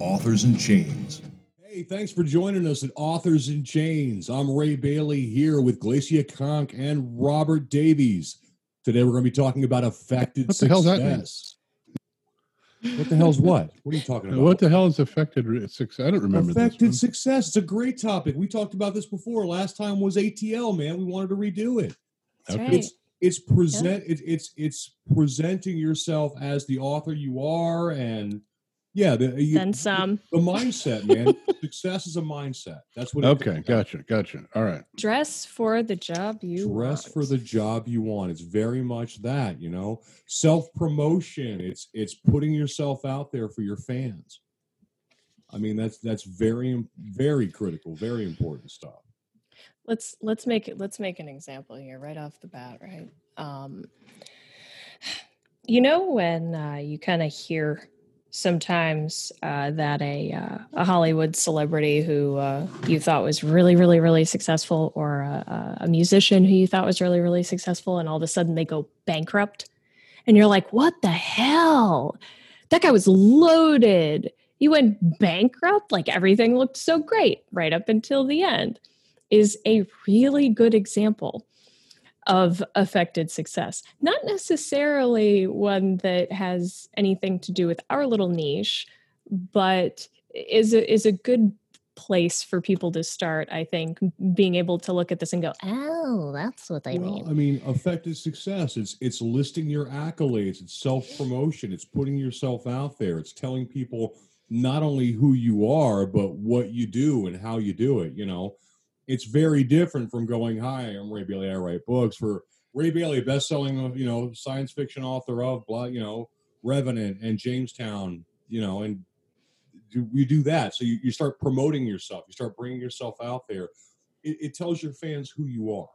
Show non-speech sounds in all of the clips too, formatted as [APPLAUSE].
Authors in Chains. Hey, thanks for joining us at Authors in Chains. I'm Ray Bayly here with Glacia Cronk and Robert Davies. Today we're going to be talking about affected What the hell's that mean? success. What the hell's what? What are you talking about? What the hell is affected success? I don't remember affected this. success? It's a great topic. We talked about this before. Last time was ATL, man. We wanted to redo it. That's Okay. right. It's it's present it, it's it's presenting yourself as the author you are and yeah, the, you, Then some. the mindset, man. [LAUGHS] Success is a mindset. That's what. it Okay, comes down gotcha, gotcha. All right. Dress for the job you dress want. for the job you want it's very much that you know self promotion it's it's putting yourself out there for your fans i mean that's that's very very critical very important stuff let's let's make it let's make an example here right off the bat right um [SIGHS] you know when uh, you kind of hear sometimes uh, that a uh, a hollywood celebrity who uh, you thought was really really really successful or a, a musician who you thought was really really successful and all of a sudden they go bankrupt and you're like what the hell? That guy was loaded. He went bankrupt? Like everything looked so great right up until the end. is a really good example of affected success. Not necessarily one that has anything to do with our little niche, but is a, is a good place for people to start, I think, being able to look at this and go, oh, that's what they well mean. i mean affected success it's it's listing your accolades it's self promotion it's putting yourself out there it's telling people not only who you are but what you do and how you do it you know it's very different from going hi i'm ray bayly. I write books for ray bayly best-selling uh, you know science fiction author of blah you know revenant and jamestown you know and do, you do that. So you, you start promoting yourself. You start bringing yourself out there. It, it tells your fans who you are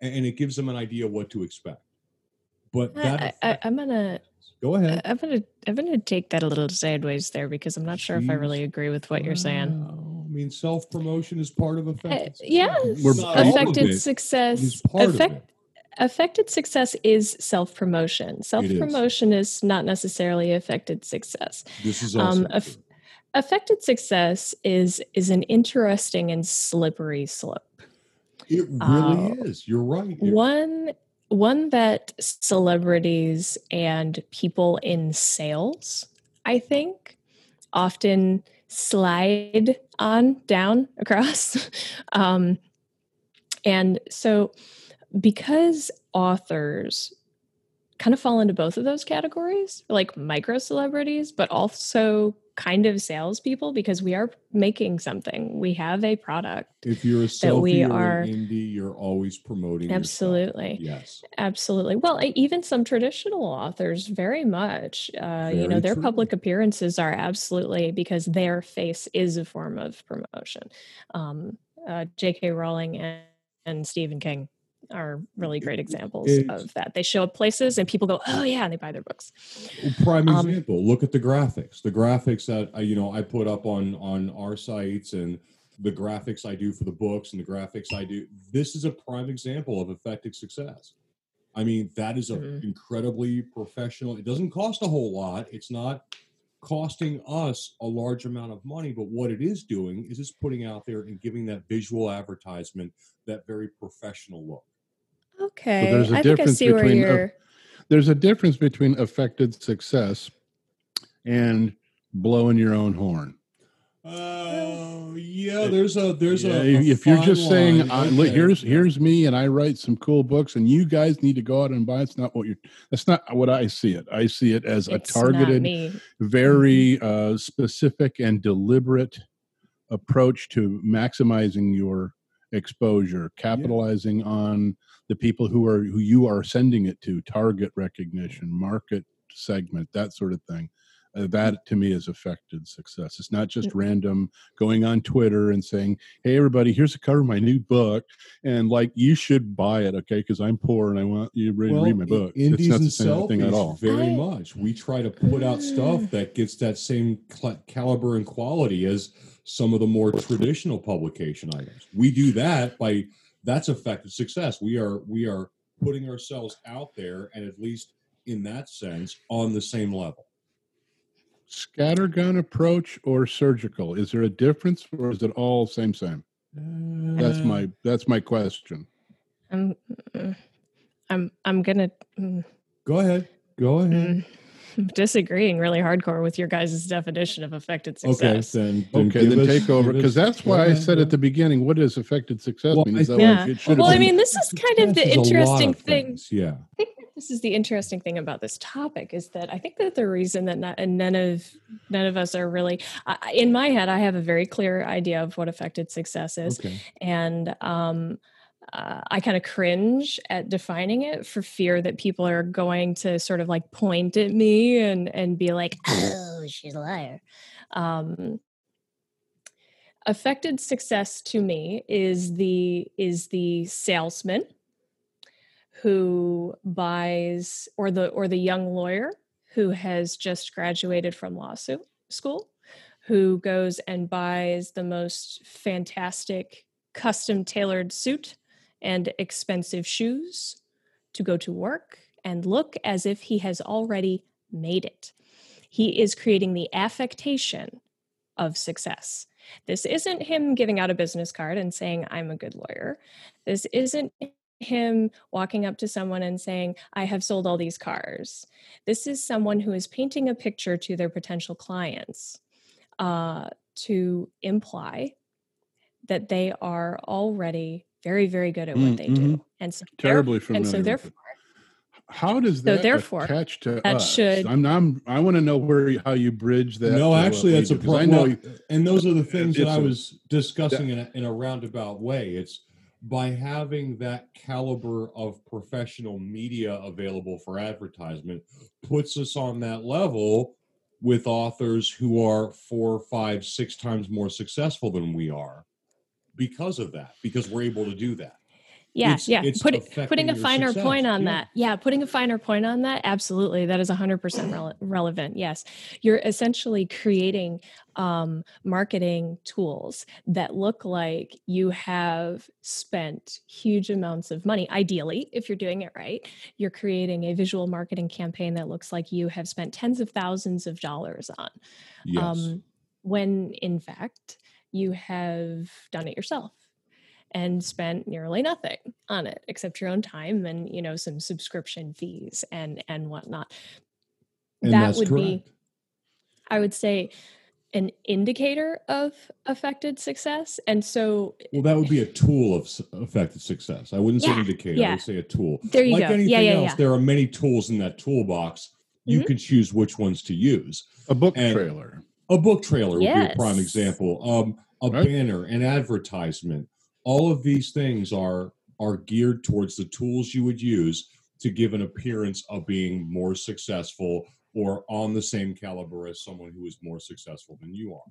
and, and it gives them an idea what to expect. But that I, I'm gonna go ahead. I'm gonna I'm gonna take that a little sideways there because I'm not sure if I really agree with what you're saying. Wow. I mean, self promotion is part of Uh, effective. yeah, success. We're- Not all of affected success is part of affect, it. affected success is self-promotion self-promotion is. not necessarily affected success This is also um, aff- affected success is is an interesting and slippery slope it really uh, is. You're right. It- one one that celebrities and people in sales i think often slide on down [LAUGHS] across. Um, and so because authors kind of fall into both of those categories like micro celebrities but also kind of salespeople because we are making something we have a product if you're a that we selfie or are- an indie, you're always promoting. yourself. Absolutely. Yes. Absolutely. Well, even some traditional authors, very much. Uh, you know, their true. public appearances are absolutely because their face is a form of promotion. Um, uh, J.K. Rowling and, and Stephen King are really great examples It's- of that. They show up places and people go, "Oh yeah," and they buy their books. Prime Um, example. Look at the graphics. The graphics that I, you know I put up on on our sites and the graphics I do for the books and the graphics I do. This is a prime example of effective success. I mean, that is an Mhm. incredibly professional. It doesn't cost a whole lot. It's not costing us a large amount of money, but what it is doing is it's putting out there and giving that visual advertisement that very professional look. Okay, there's a I think I difference see between, uh, you're. There's a difference between affected success and blowing your own horn. Oh, yeah. There's a there's Yeah, a, a if you're just saying, line. I, look, Okay, here's here's me, and I write some cool books, and you guys need to go out and buy. It's not what you're. That's not what I see it. I see it as a It's not targeted, me. very uh, specific and deliberate approach to maximizing your exposure, capitalizing on the people who are who you are sending it to, target recognition, market segment, that sort of thing. Uh, that to me is affected success. It's not just random going on Twitter and saying, "Hey, everybody, here's a cover of my new book, and like you should buy it, okay? Because I'm poor and I want you to read, read my i- book." Indies it's not and the same thing at all. Very I- much. We try to put out stuff that gets that same cl- caliber and quality as some of the more traditional publication items. We do that by that's effective success. We are we are putting ourselves out there and at least in that sense on the same level. Scattergun approach or surgical? Is there a difference, or is it all same same? That's Uh, my that's my question. I'm I'm I'm gonna mm, Go ahead. Go ahead. mm, [LAUGHS] disagreeing really hardcore with your guys' definition of affected success. Okay, success. then, Okay, give then us- take over because that's go why I said go at the beginning, what does affected success Well, mean? Is that think- like it should Well, have I mean, this is kind of the Success is a lot interesting of thing. things, Yeah. I think this is the interesting thing about this topic is that I think that the reason that not, and none of none of us are really I, I- in my head. I have a very clear idea of what affected success is, Okay. and um, uh, I kind of cringe at defining it for fear that people are going to sort of like point at me and and be like, "Oh, she's a liar." Um, affected success to me is the is the salesman who buys or the or the young lawyer who has just graduated from law school who goes and buys the most fantastic custom tailored suit and expensive shoes to go to work and look as if he has already made it. He is creating the affectation of success. This isn't him giving out a business card and saying, I'm a good lawyer. This isn't him walking up to someone and saying, I have sold all these cars. This is someone who is painting a picture to their potential clients uh, to imply that they are already very, very good at what Mm, they mhm. do. And so, there- terribly and so therefore. How does So that therefore, attach to that us? should- I'm, I'm I want to know where you- how you bridge that. No, actually, that's a do, 'cause I problem. know and those are the things that I I a- was discussing in a, in a roundabout way. It's by having that caliber of professional media available for advertisement puts us on that level with authors who are four, five, six times more successful than we are because of that, because we're able to do that. Yeah, It's- yeah. it's Put, putting a finer success, point on yeah. that. Yeah, putting a finer point on that. Absolutely. That is 100% rele- relevant. Yes. You're essentially creating um, marketing tools that look like you have spent huge amounts of money. Ideally, if you're doing it right, you're creating a visual marketing campaign that looks like you have spent tens of thousands of dollars on. Yes. um, when in fact you have done it yourself and spent nearly nothing on it except your own time and you know some subscription fees and and whatnot and that that's would correct. be i would say an indicator of affected success and so Well, that would be a tool of s- effective success. I wouldn't say Yeah, indicator. I would say a tool. there you like go anything yeah yeah else, yeah there are many tools in that toolbox. You Mhm. can choose which ones to use. a book and- trailer. A book trailer would be a prime example. Um, a Right. banner, an advertisement. All of these things are are geared towards the tools you would use to give an appearance of being more successful or on the same caliber as someone who is more successful than you are.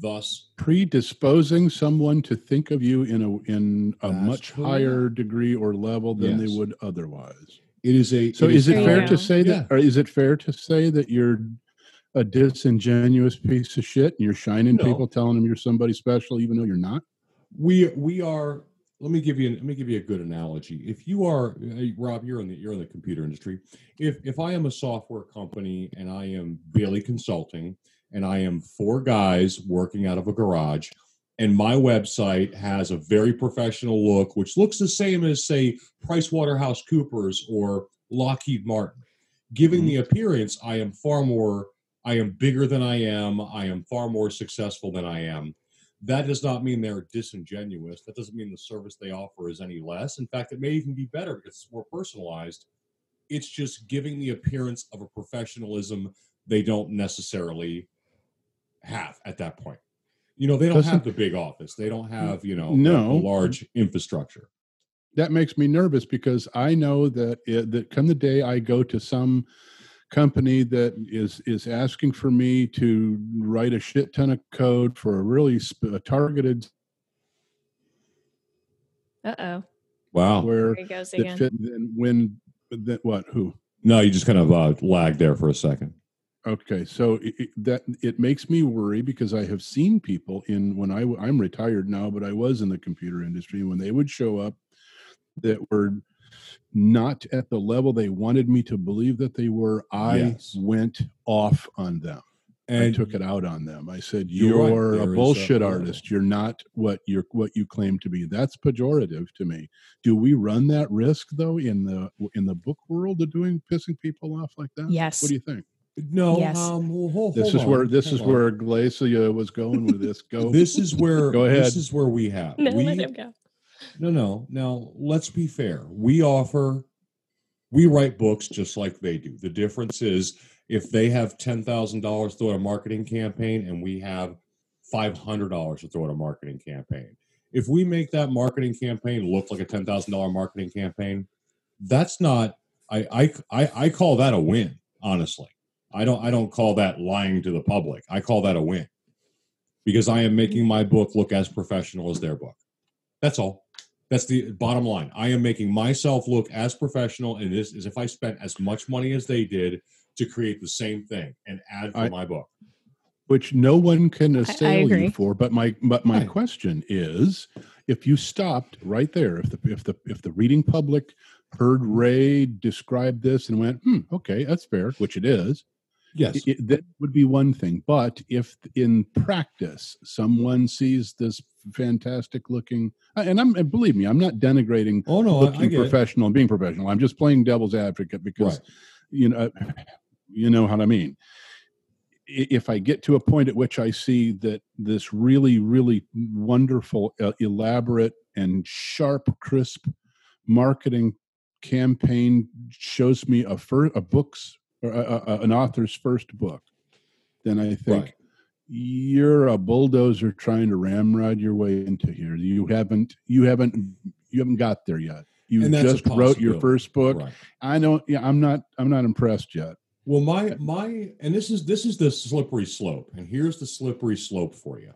Thus, predisposing someone to think of you in a in a much correct. higher degree or level than Yes. they would otherwise. it is a. So is it fair to say Yeah. that or is it fair to say that you're a disingenuous piece of shit and you're shining No. people telling them you're somebody special even though you're not? we we are let me give you let me give you a good analogy if you are hey, rob you're in the you're in the computer industry if if i am a software company and i am bayly consulting and i am four guys working out of a garage and my website has a very professional look which looks the same as say pricewaterhouse coopers or lockheed martin giving mm-hmm. the appearance i am far more i am bigger than i am i am far more successful than i am that does not mean they're disingenuous. That doesn't mean the service they offer is any less. In fact, it may even be better because it's more personalized. It's just giving the appearance of a professionalism they don't necessarily have at that point. You know, they don't have the big office. They don't have, you know, No. large infrastructure. that makes me nervous because I know that it, that come the day I go to some company that is is asking for me to write a shit ton of code for a really sp- a targeted uh-oh Wow. where there he goes again fit then when that what who No, you just kind of uh, lagged there for a second. okay so it, it- that it makes me worry because I have seen people in when I I'm retired now but I was in the computer industry when they would show up that were not at the level they wanted me to believe that they were i Yes. went off on them and I took it out on them. I said, You're "You're There a bullshit a- artist. You're not what you're what you claim to be." That's pejorative to me. Do we run that risk though in the in the book world of doing pissing people off like that? Yes. What do you think? no, Yes. um, well, hold, This hold is on, where this hold is on. where Glacia was going with this. Go. [LAUGHS] this is where Go ahead. this is where we have [LAUGHS] No, we, let him go. No, no. Now, let's be fair. We offer, we write books just like they do. The difference is if they have $10,000 to throw at a marketing campaign and we have $500 to throw at a marketing campaign. If we make that marketing campaign look like a $10,000 marketing campaign, that's not, I, I, I, I call that a win, honestly. I don't, I don't call that lying to the public. I call that a win because I am making my book look as professional as their book. That's all. That's the bottom line. I am making myself look as professional in this as if I spent as much money as they did to create the same thing and add for I- my book. which no one can assail agree. you for. But my but my Right. question is, if you stopped right there, if the if the if the reading public heard Ray describe this and went, hmm, okay, that's fair, which it is, Yes. i- i- that would be one thing. But if in practice someone sees this fantastic looking, uh, and I'm and believe me, I'm not denigrating oh no, looking professional and being professional. I'm just playing devil's advocate because Right. you know uh, you know what I mean. If I get to a point at which I see that this really, really wonderful, uh, elaborate, and sharp, crisp marketing campaign shows me a fir- a book's or a, a, a- an author's first book, then I think Right. You're a bulldozer trying to ramrod your way into here. You haven't, you haven't, you haven't got there yet. You And that's a just wrote your first book. Right. I don't. Yeah, I'm not. I'm not impressed yet. Well, my my and this is this is the slippery slope, and here's the slippery slope for you.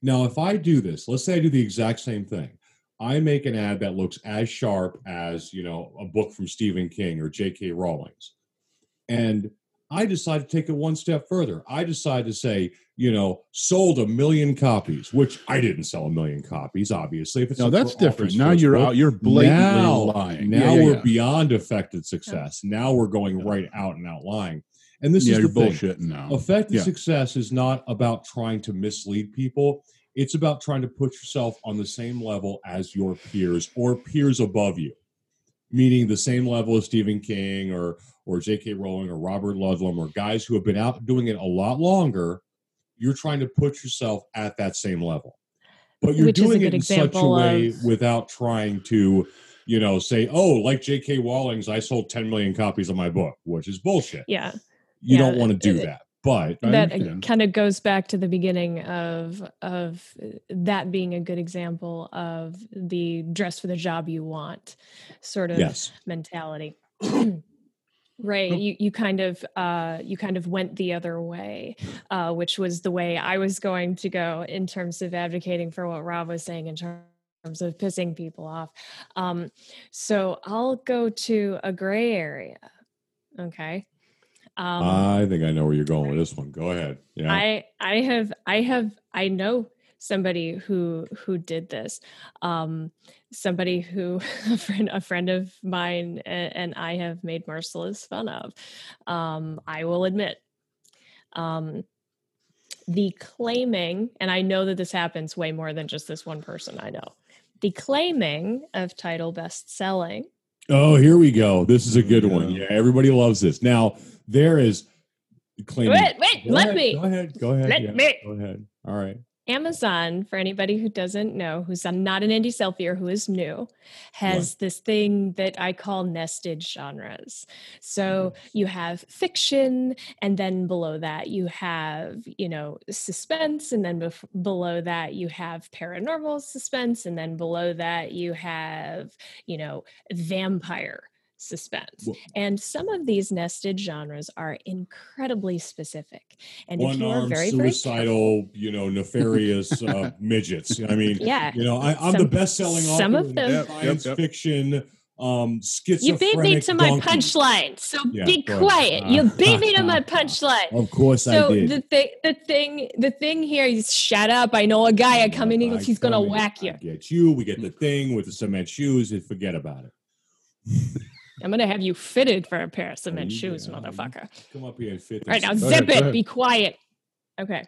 Now, if I do this, let's say I do the exact same thing. I make an ad that looks as sharp as you know a book from Stephen King or J.K. Rawlings, and I decide to take it one step further. I decide to say, you know, sold a million copies, which I didn't sell a million copies, obviously. If it's No, that's different. Now you're book, out. You're blatantly now, lying. Now Yeah, yeah, we're yeah. beyond affected success. Now we're going Yeah. right out and out lying. And this yeah, is you're the thing. bullshitting now. Affected Yeah. success is not about trying to mislead people. It's about trying to put yourself on the same level as your peers or peers above you, meaning the same level as Stephen King or or J.K. Rowling or Robert Ludlum or guys who have been out doing it a lot longer. You're trying to put yourself at that same level, but you're Which doing it in such a way of- without trying to, you know, say, "Oh, like J.K. Wallings, I sold 10 million copies of my book," which is bullshit. Yeah. You Yeah, don't want to do it- that, but that uh, kind of goes back to the beginning of of uh, that being a good example of the dress for the job you want sort of yes. mentality. [CLEARS THROAT] Right, you you kind of uh, you kind of went the other way, uh, which was the way I was going to go in terms of advocating for what Rob was saying in terms of pissing people off. Um, so I'll go to a gray area. Okay. Um, I think I know where you're going with this one. Go ahead. Yeah. I I have I have I know somebody who who did this. Um somebody who [LAUGHS] a friend a friend of mine and, and I have made merciless fun of. Um I will admit. Um the claiming and I know that this happens way more than just this one person I know. The claiming of title best selling oh, here we go. This is a good one. Yeah. Yeah, everybody loves this. Now there is claiming. Wait, wait, Go let ahead, me. Go ahead. Go ahead. Let yeah, me. Go ahead. All right. Amazon, for anybody who doesn't know, who's not an indie selfie or who is new, has this thing that I call nested genres. So mm-hmm. you have fiction, and then below that you have, you know, suspense, and then bef- below that you have paranormal suspense, and then below that you have, you know, vampire suspense. Well- and some of these nested genres are incredibly specific. And if One you are armed, very, very suicidal, you know, [LAUGHS] nefarious uh, midgets. I mean, yeah, you know, I, I'm Some- the best-selling author some of in them- Yep, yep, science fiction, um, schizophrenic. You [LAUGHS] beat me to my punchline, so Yeah, be go ahead. quiet. You beat me to my punchline. Of course, So I did. the thing, the thing, the thing here is, shut up. I know a guy. I come in, he I goes, he's gonna come in, whack I you. get you. We get the thing with the cement shoes and forget about it. [LAUGHS] I'm gonna have you fitted for a pair of cement you shoes, motherfucker. Come up here and fit. All right, now. Go ahead, zip it. Be quiet. Okay.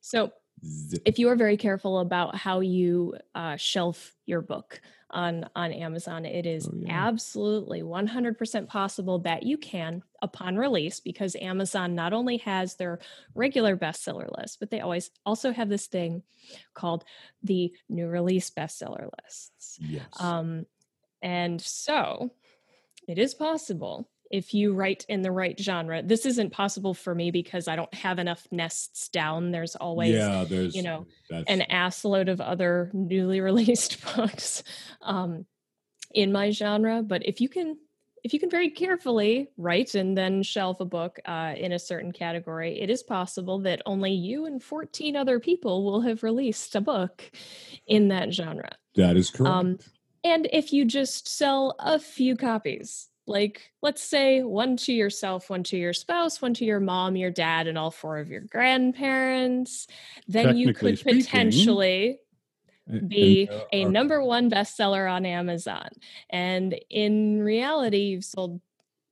So Zip. if you are very careful about how you uh, shelf your book on on Amazon, it is Oh, yeah. absolutely 100% possible that you can upon release because Amazon not only has their regular bestseller list, but they always also have this thing called the new release bestseller lists. Yes. Um, and so it is possible if you write in the right genre. This isn't possible for me because I don't have enough nests down. There's always yeah, there's you know, an assload of other newly [LAUGHS] released books um, in my genre. But if you can, if you can very carefully write and then shelf a book uh, in a certain category, it is possible that only you and 14 other people will have released a book in that genre. that is correct. Um, and if you just sell a few copies, like let's say one to yourself, one to your spouse, one to your mom, your dad, and all four of your grandparents, then you could speaking, potentially be uh, a number one bestseller on Amazon. And in reality, you've sold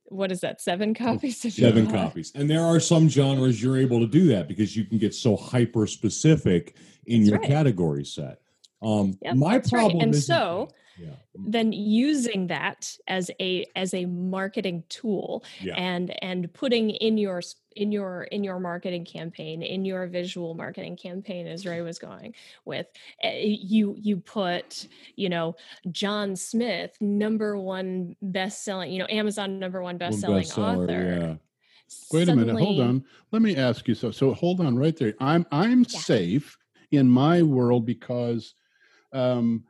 what is that, seven [LAUGHS] copies of seven copies and there are some genres you're able to do that because you can get so hyper specific in That's your right. category set um Yep, my that's right. problem And is so- yeah then using that as a as a marketing tool Yeah. and and putting in your in your in your marketing campaign in your visual marketing campaign as ray was going with eh, you you put you know john smith number one best selling you know amazon number one best selling author yeah Wait a minute, hold on. Let me ask you so. So hold on right there. I'm I'm Yeah. safe in my world because um,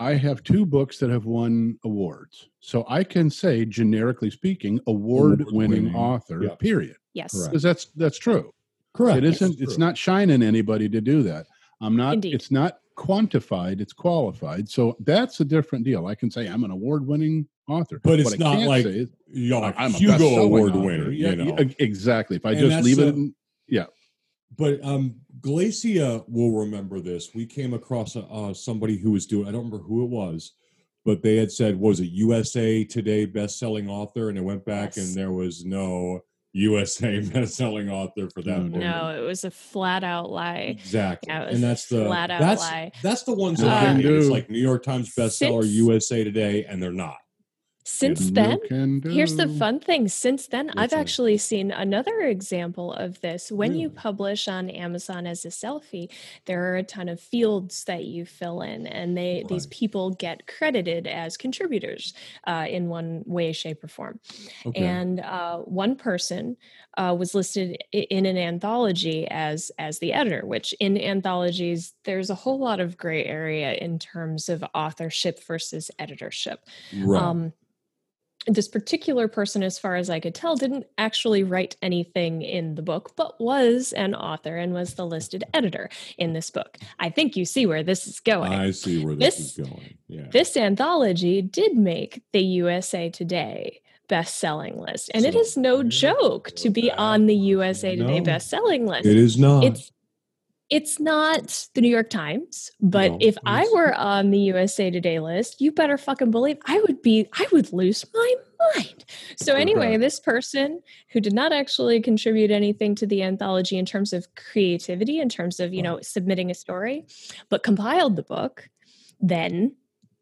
I have two books that have won awards. So I can say, generically speaking, award-winning Award-winning, author. yeah. Period. yes Because that's that's true. correct It isn't. It's not shining anybody to do that. I'm not. Indeed. It's not quantified. It's qualified. So that's a different deal. I can say I'm an award-winning author, But it's What not can't like say is you know, I'm a Hugo award winner Yeah, you know yeah, exactly. If I And just that's leave it, a- in, But um, Glacia will remember this. We came across a, uh, somebody who was doing. I don't remember who it was, but they had said, "Was it USA Today best-selling author?" And it went back, Yes. and there was no USA [LAUGHS] best-selling author for that. No, book. no it was a flat out lie Exactly, Yeah, was and that's the flat out that's lie. that's the ones Uh, that I Can hate. It's like New York Times bestseller, Since- USA Today, and they're not. Since then Here's the fun thing. Since then, I've that? actually seen another example of this. When you publish on Amazon as a selfie, there are a ton of fields that you fill in, and they these people get credited as contributors uh, in one way, shape, or form. Okay, And uh, one person uh, was listed in an anthology as as the editor. Which in anthologies, there's a whole lot of gray area in terms of authorship versus editorship right. um, this particular person, as far as I could tell, didn't actually write anything in the book, but was an author and was the listed editor in this book. I think you see where this is going. I see where this, this- is going. Yeah, this anthology did make the USA Today best-selling list, and it So is no joke to be on the USA Today No. best-selling list it is not. it's it's not the New York Times, but No, if I were on the USA Today list, you better fucking believe I would be I would lose my mind. So anyway, Correct. this person who did not actually contribute anything to the anthology in terms of creativity, in terms of, you mm. know, submitting a story, but compiled the book, then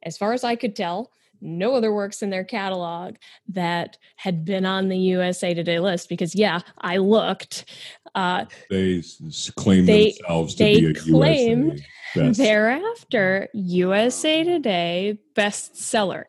as far as I could tell, no other works in their catalog that had been on the USA Today list because yeah, I looked uh, they s- s- claim They- themselves to they be a claimed USA best. Thereafter, USA Today bestseller.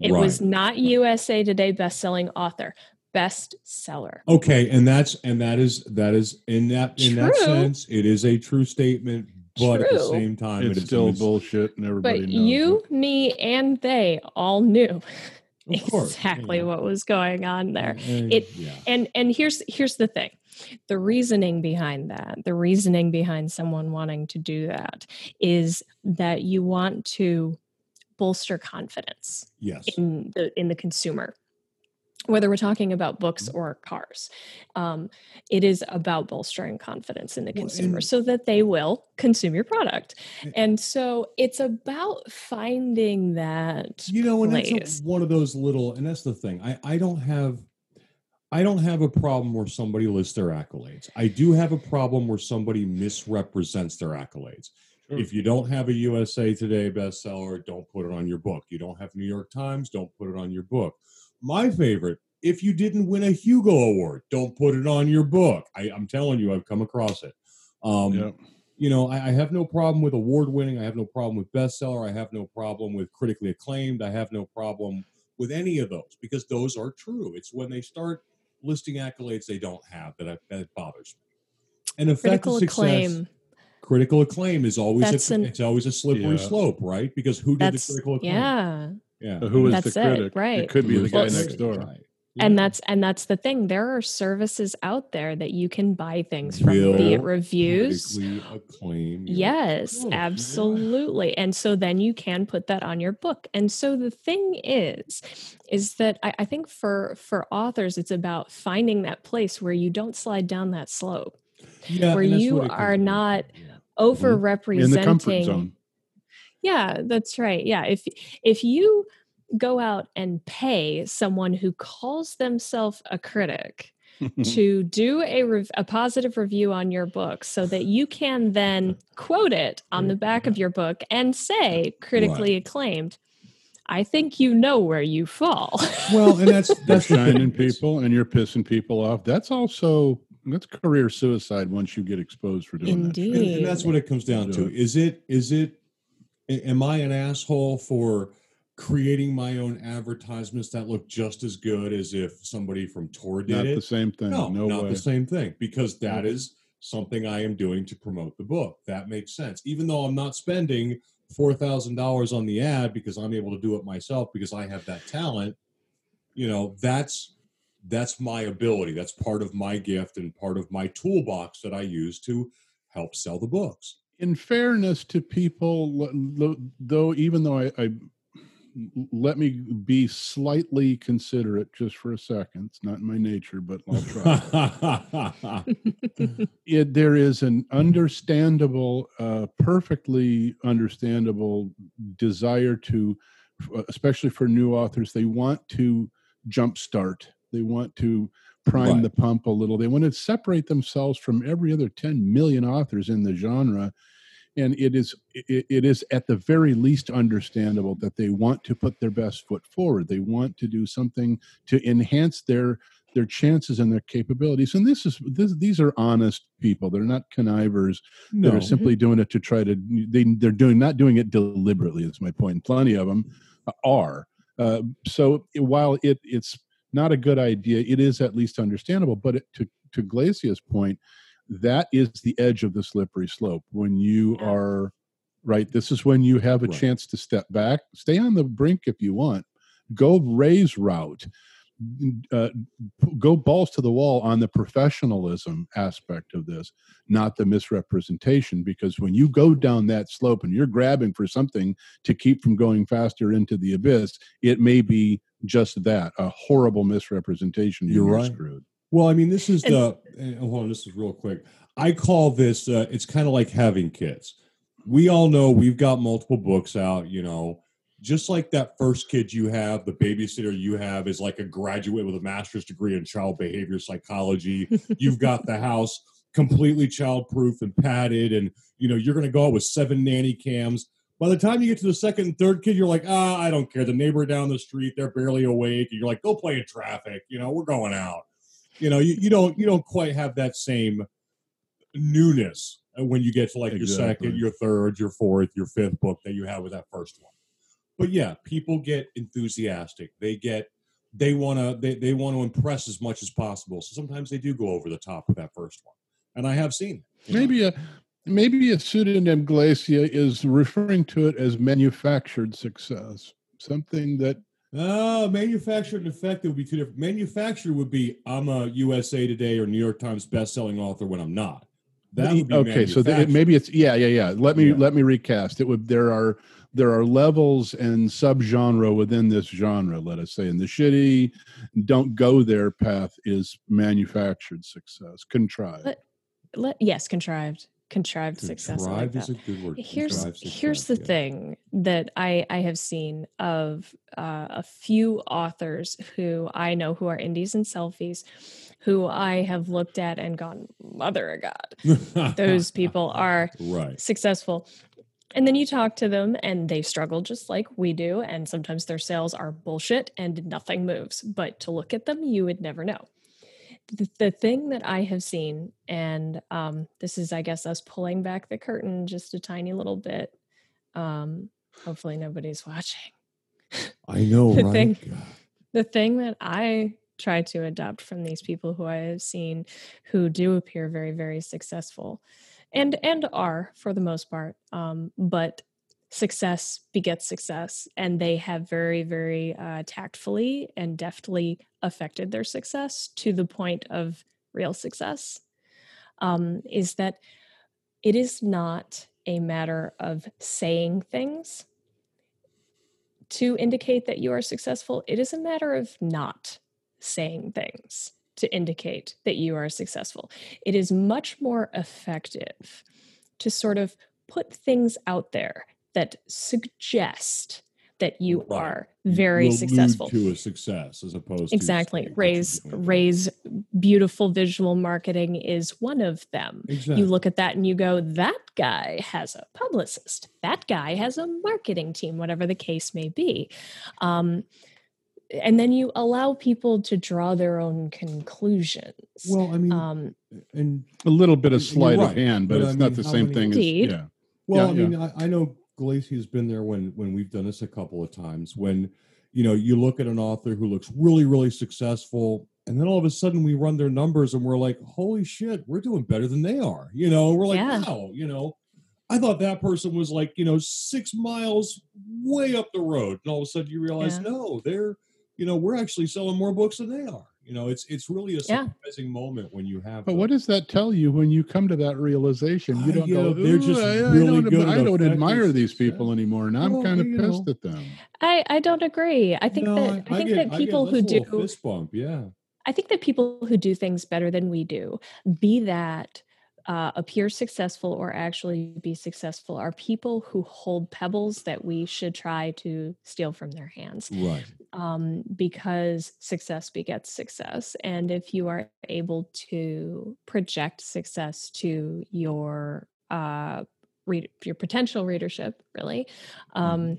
It was not USA Today bestselling author, bestseller. Okay, and that's and that is that is in that in that sense, it is a true statement, but at the same time, it It's is still mis- bullshit, and everybody But knows you, it. me, and they all knew Of course, [LAUGHS] exactly yeah. what was going on there. And- It- yeah. And and here's here's the thing. The reasoning behind that, the reasoning behind someone wanting to do that is that you want to bolster confidence. Yes. in the in the consumer whether we're talking about books Mm-hmm. or cars um, it is about bolstering confidence in the consumer and- so that they will consume your product And- and so it's about finding that You know, and place. that's a, one of those little, and that's the thing. I I don't have. I don't have a problem where somebody lists their accolades. I do have a problem where somebody misrepresents their accolades. Sure. If you don't have a USA Today bestseller, don't put it on your book. You don't have New York Times, don't put it on your book. My favorite, if you didn't win a Hugo Award, don't put it on your book. I, I'm telling you, I've come across it. Um, Yeah. You know, I, I have no problem with award winning. I have no problem with bestseller. I have no problem with critically acclaimed. I have no problem with any of those because those are true. It's when they start listing accolades they don't have that, I, that bothers me. And effective Critical success, acclaim. critical acclaim is always a, an- it's always a slippery Yeah. slope, right? Because who did That's the critical acclaim? yeah. Yeah. Uh, Who is That's the it, critic? right. It could be Who the guy Well, next door. Right. And that's and that's the thing. There are services out there that you can buy things from, be it reviews. acclaim your Yes, book. Yeah. absolutely. And so then you can put that on your book. And so the thing is, is that I, I think for for authors, it's about finding that place where you don't slide down that slope, Yeah, where you what it comes are down to. not Yeah. over In representing the comfort zone. Yeah, that's right. Yeah, if if you go out and pay someone who calls themselves a critic [LAUGHS] to do a rev- a positive review on your book so that you can then quote it on the back of mm-hmm. your book and say critically acclaimed, I think you know where you fall. Well, and that's You're [LAUGHS] that's the shining people and you're pissing people off. That's also that's career suicide once you get exposed for doing that. and, and that's what it comes down to is it is it a- am i an asshole for creating my own advertisements that look just as good as if somebody from tor did Not it? the same thing. no, No, not way. the same thing because that mm. is something i am doing to promote the book. That makes sense. Even though i'm not spending $4000 on the ad because i'm able to do it myself because i have that talent you know that's that's my ability. That's part of my gift and part of my toolbox that i use to help sell the books in fairness to people, though, even though I, I let me be slightly considerate just for a second. It's not in my nature, but I'll try. [LAUGHS] it, there is an understandable, uh, perfectly understandable desire to, uh, especially for new authors, they want to jumpstart. They want to prime Right. the pump a little. They want to separate themselves from every other 10 million authors in the genre. And it is it, it is at the very least understandable that they want to put their best foot forward. They want to do something to enhance their their chances and their capabilities. And this is this, these are honest people. They're not connivers no are simply doing it to try to they they're doing not doing it deliberately is my point point plenty of them are uh, so while it it's not a good idea it is at least understandable but it, to to glacia's point that is the edge of the slippery slope when you Yeah. are right this is when you have a Right. chance to step back stay on the brink if you want go raise route uh, go balls to the wall on the professionalism aspect of this not the misrepresentation because when you go down that slope and you're grabbing for something to keep from going faster into the abyss it may be just that a horrible misrepresentation You're you're right. screwed Well, I mean, this is And- the. Hold on, this is real quick. I call this. Uh, it's kind of like having kids. We all know we've got multiple books out. You know, just like that first kid you have, the babysitter you have is like a graduate with a master's degree in child behavior psychology. [LAUGHS] You've got the house completely child-proof and padded, and you know you're going to go out with seven nanny cams. By the time you get to the second and third kid, you're like, ah, I don't care. The neighbor down the street, they're barely awake, and you're like, go play in traffic. You know, we're going out you know you, you don't you don't quite have that same newness when you get to like your second your third your fourth your fifth book that you have with that first one. But yeah people get enthusiastic. They get they want to they, they want to impress as much as possible. So sometimes they do go over the top with that first one. And i have seen that, you know. maybe a maybe a pseudonym glacia is referring to it as manufactured success something that Uh, manufactured and effective would be two different. Manufactured would be I'm a USA Today or New York Times best-selling author when I'm not. That would be okay so th- maybe it's yeah yeah yeah let me Yeah. let me recast it would there are there are levels and subgenre within this genre let us say and the shitty don't go there path is manufactured success contrived Let- Let, yes, contrived. Contrived success. I like Contrived is a good word. Here's Contrived here's the yeah. thing that I I have seen of uh, a few authors who I know who are indies and selfies, who I have looked at and gone, mother of God, those people are [LAUGHS] right. successful. And then you talk to them and they struggle just like we do. And sometimes their sales are bullshit and nothing moves. But to look at them, you would never know. The, the thing that I have seen, and um, this is, I guess, us pulling back the curtain just a tiny little bit. Um, hopefully, nobody's watching. I know, The right? thing- God. The thing that I try to adopt from these people who I have seen who do appear very, very successful and and are for the most part um, but success begets success and they have very very uh, tactfully and deftly affected their success to the point of real success um, is that it is not a matter of saying things to indicate that you are successful. It is a matter of not saying things to indicate that you are successful. It is much more effective to sort of put things out there that suggest that you Right. are very Will successful to a success as opposed exactly to saying raise raise beautiful visual marketing is one of them Exactly. you look at that and you go that guy has a publicist that guy has a marketing team whatever the case may be um, and then you allow people to draw their own conclusions well, I mean, um, and A little bit of sleight right, of hand, but, but it's I not mean, the same many- thing. As, yeah. Well, Yeah, I mean, I, I know Glacy has been there when when we've done this a couple of times. When you know you look at an author who looks really really successful, and then all of a sudden we run their numbers and we're like, holy shit, we're doing better than they are. You know, we're like, Yeah. wow, you know. I thought that person was like, you know, six miles way up the road, and all of a sudden you realize, Yeah. no, they're, you know, we're actually selling more books than they are. You know, it's it's really a Yeah. surprising moment when you have. But the- what does that tell you when you come to that realization? You Uh, don't you go, they're just I, I really don't, good I don't admire these success. people anymore, and I'm Well, kind of pissed know. at them. I, I don't agree i think No, that i, think get- that people who that's a do fist bump, yeah. I think that people who do things better than we do, be that uh, appear successful or actually be successful, are people who hold pebbles that we should try to steal from their hands Right. um, because success begets success. And if you are able to project success to your uh, read, your potential readership, really, um,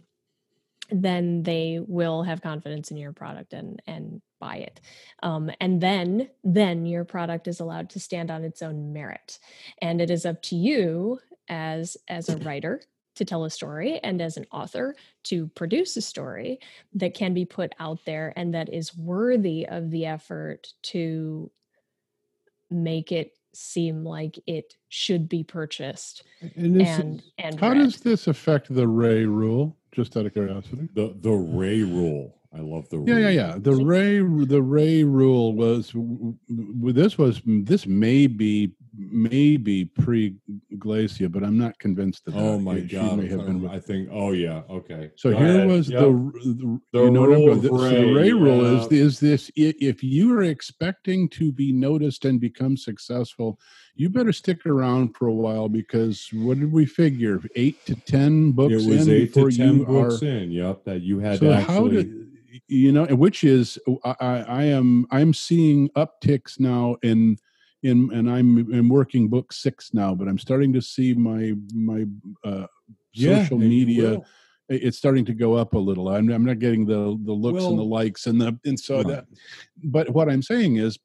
then they will have confidence in your product and and buy it. Um, and then then your product is allowed to stand on its own merit. And it is up to you as as a writer to tell a story and as an author to produce a story that can be put out there and that is worthy of the effort to make it seem like it should be purchased And this and is and How read. does this affect the Ray rule? Just out of curiosity. the the Ray rule. I love the Yeah, yeah, yeah. rule. The Ray, the Ray rule was. This was. Mm, this may be, maybe pre Glacia, but I'm not convinced oh that. Oh my She god! may have been. I think. Oh yeah. Okay. So Go here ahead. was Yep. the, the, The you know rule the, so the Ray, Ray rule is yeah. is this if you are expecting to be noticed and become successful, you better stick around for a while because what did we figure? Eight to ten books It was in eight before to ten you books are. in. Yep. That you had So to how actually. You know? Which is I, I am I'm seeing upticks now in in and I'm in working book six now, but I'm starting to see my my uh, yeah, social media it's starting to go up a little. I'm, I'm not getting the the looks and the likes and the and so Right. that. But what I'm saying is,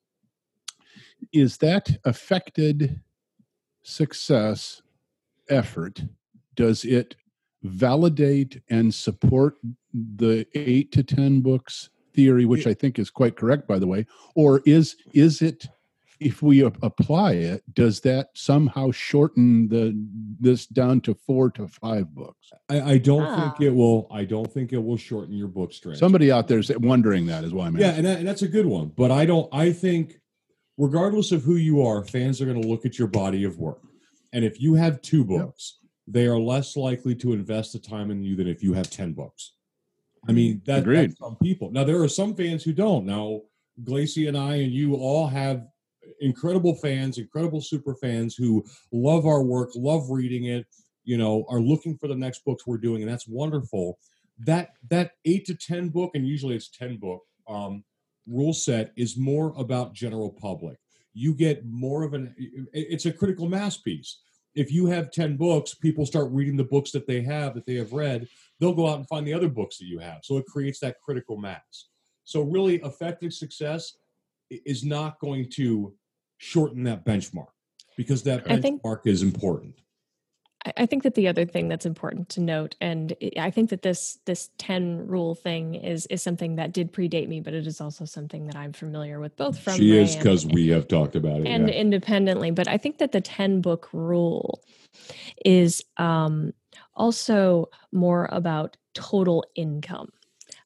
is that affected success effort? Does it validate and support the eight to ten books theory, which I think is quite correct, by the way, or is is it? If we apply it, does that somehow shorten the this down to four to five books? I, I don't Ah. think it will. I don't think it will shorten your book strength. Somebody out there is wondering that is why I'm Yeah, asking. and, that, and that's a good one. But I don't. I think, regardless of who you are, fans are going to look at your body of work, and if you have two books, they are less likely to invest the time in you than if you have ten books. I mean, that, that's some people. Now there are some fans who don't. Now, Glacy and I and you all have incredible fans, incredible super fans who love our work, love reading it, you know, are looking for the next books we're doing, and that's wonderful. That that eight to ten book, and usually it's ten book um, rule set is more about general public. You get more of an it's a critical mass piece. If you have 10 books, people start reading the books that they have that they have read, they'll go out and find the other books that you have. So it creates that critical mass. So really effective success is not going to shorten that benchmark because that benchmark think, is important. I think that the other thing that's important to note, and I think that this this ten rule thing is is something that did predate me, but it is also something that I'm familiar with, both from she is because we have talked about it and yeah. independently. But I think that the ten book rule is um, also more about total income.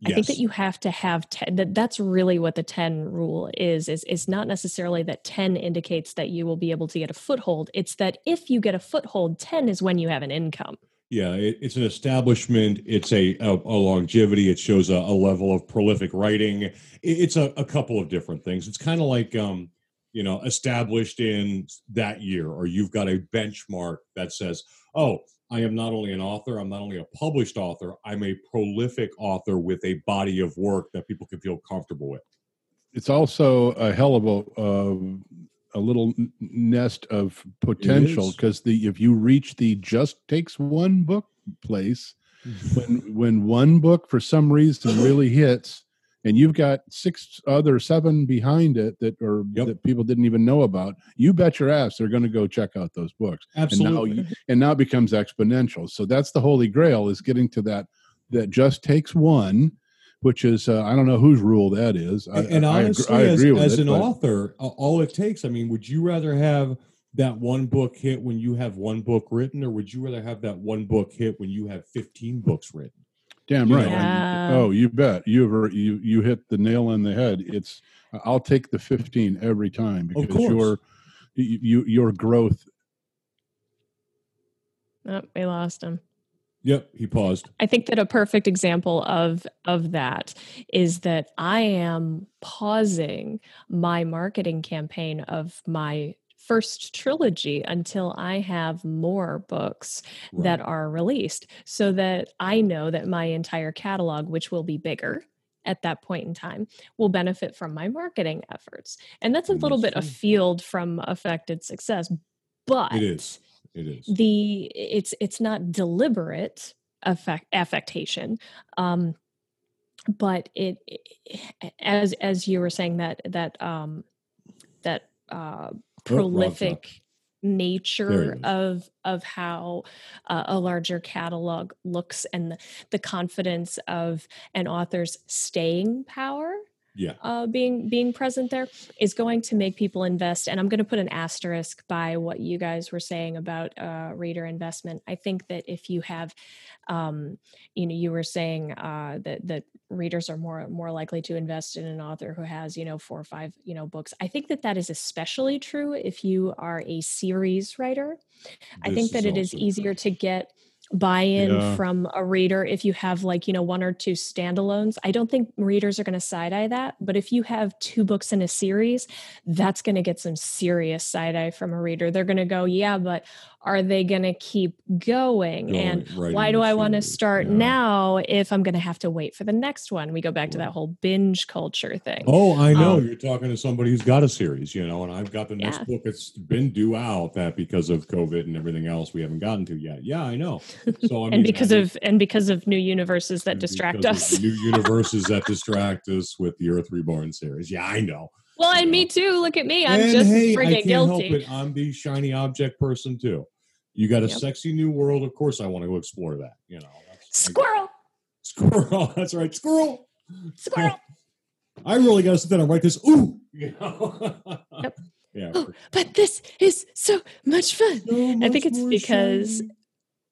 Yes. I think that you have to have 10 that that's really what the 10 rule is is it's not necessarily that 10 indicates that you will be able to get a foothold. It's that if you get a foothold 10 is when you have an income. Yeah it, it's an establishment it's a, a, a longevity it shows a, a, level of prolific writing. It, it's a, a couple of different things. It's kind of like um you know established in that year or you've got a benchmark that says oh I am not only an author, I'm not only a published author, I'm a prolific author with a body of work that people can feel comfortable with. It's also a hell of a uh, a little nest of potential because the if you reach the just takes one book place, when when one book for some reason really hits, and you've got six other seven behind it that or yep. that people didn't even know about. You bet your ass they're going to go check out those books. Absolutely and now, and now it becomes exponential. So that's the holy grail is getting to that that just takes one which is uh, i don't know whose rule that is. I, and I, honestly I agree, as, as it, an but, author all it takes i mean would you rather have that one book hit when you have one book written or would you rather have that one book hit when you have 15 books written Damn right. Yeah. Oh, you bet. You've you you hit the nail on the head. It's I'll take the 15 every time because your you your growth. Oh, we lost him. Yep, he paused. I think that a perfect example of of that is that I am pausing my marketing campaign of my first trilogy until I have more books right. that are released so that I know that my entire catalog, which will be bigger at that point in time, will benefit from my marketing efforts. And that's a little bit afield from affected success, but it is. It is. The it's it's not deliberate affect affectation. Um, but it, it as as you were saying that that um that uh prolific nature of of how uh, a larger catalog looks and the, the confidence of an author's staying power yeah uh, being being present there is going to make people invest and i'm going to put an asterisk by what you guys were saying about uh, reader investment i think that if you have um, you know you were saying uh, that that readers are more more likely to invest in an author who has you know four or five you know books i think that that is especially true if you are a series writer this i think that it is easier true. to get buy-in yeah. from a reader if you have like you know one or two standalones i don't think readers are going to side-eye that but if you have two books in a series that's going to get some serious side-eye from a reader they're going to go yeah but are they going to keep going, going and right why do i want to start yeah. now if i'm going to have to wait for the next one? We go back right. to that whole binge culture thing. Oh i know. Um, you're talking to somebody who's got a series you know and i've got the next yeah. book it's been due out that because of covid and everything else we haven't gotten to yet. Yeah i know. So I [LAUGHS] mean, and because of and because of new universes that distract us. new [LAUGHS] universes that distract us with the earth reborn series. Yeah i know well, and me too. Look at me. I'm and just hey, freaking guilty. I'm the shiny object person too. You got a yep. sexy new world. Of course, I want to go explore that. You know, squirrel. Squirrel. [LAUGHS] That's right. Squirrel. Squirrel. [LAUGHS] I really got to sit down and write this. Ooh. [LAUGHS] You know? yep. Yeah. Oh, but this is so much fun. So much I think it's because shiny.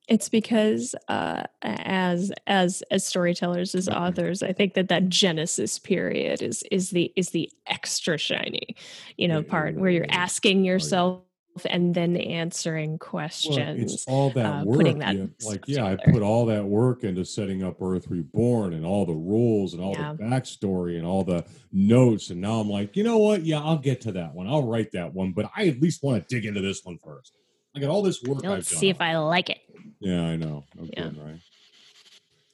It's because uh, as as as storytellers as authors i think that that genesis period is is the is the extra shiny you know part where you're asking yourself and then answering Well, questions. it's all that uh, work. putting that yeah, stuff like, yeah, I put all that work into setting up Earth Reborn and all the rules and all Yeah. the backstory and all the notes. And now I'm like, you know what? Yeah, I'll get to that one. I'll write that one, but I at least want to dig into this one first. I got all this work. I've Let's done see if. I like it. Yeah, I know. No Yeah. kidding, right?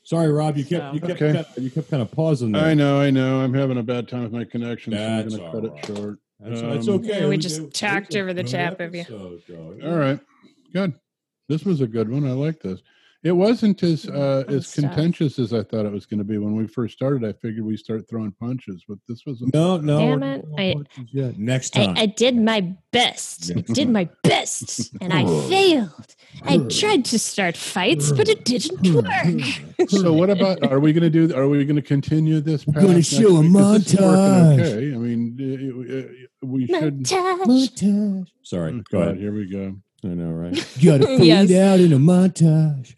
Sorry, Rob. You kept So- you kept Okay. kinda, you kept kind of pausing there. I know, I know. I'm having a bad time with my connection, so I'm That's going to cut all it short. That's, that's Um, okay. Yeah, we It was- just it was talked over the good top of you. episode, Joe. All right, good. This was a good one. I like this. It wasn't as uh, as stuff. contentious as I thought it was going to be when we first started. I figured we start throwing punches, but this was No, no. Damn it. I- yet. Next time. I did my best. I did my best, and I [LAUGHS] failed. I [LAUGHS] tried to start fights, but it didn't [LAUGHS] work. So what about? Are we going to do? Are we going to continue this? We're gonna show a week? 'Cause this is working montage. Okay, I mean, uh, we should. Montage. Sorry. Oh, Go God, ahead. Here we go. I know, right? You Got to fade Yes. out in a montage.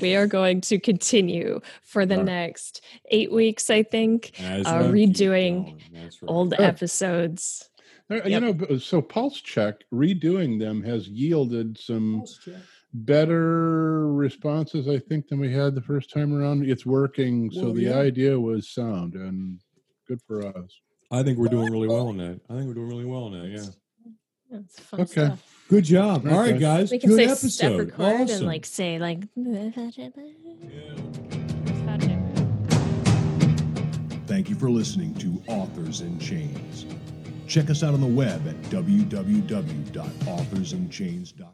We are going to continue for the Right. next eight weeks, I think. As Uh, we redoing right. Old Good. episodes. Uh, You Yep. know, so pulse check redoing them has yielded some better responses, I think, than we had the first time around. It's working, so the yeah. idea was sound and good for us. I think we're doing really well on that. I think we're doing really well on that. Yeah. That's fun Okay. stuff. Good job. All right, Okay. guys. We can Good say episode. step record awesome. and like say like. [LAUGHS] Thank you for listening to Authors in Chains. Check us out on the web at www.authorsinchains.com.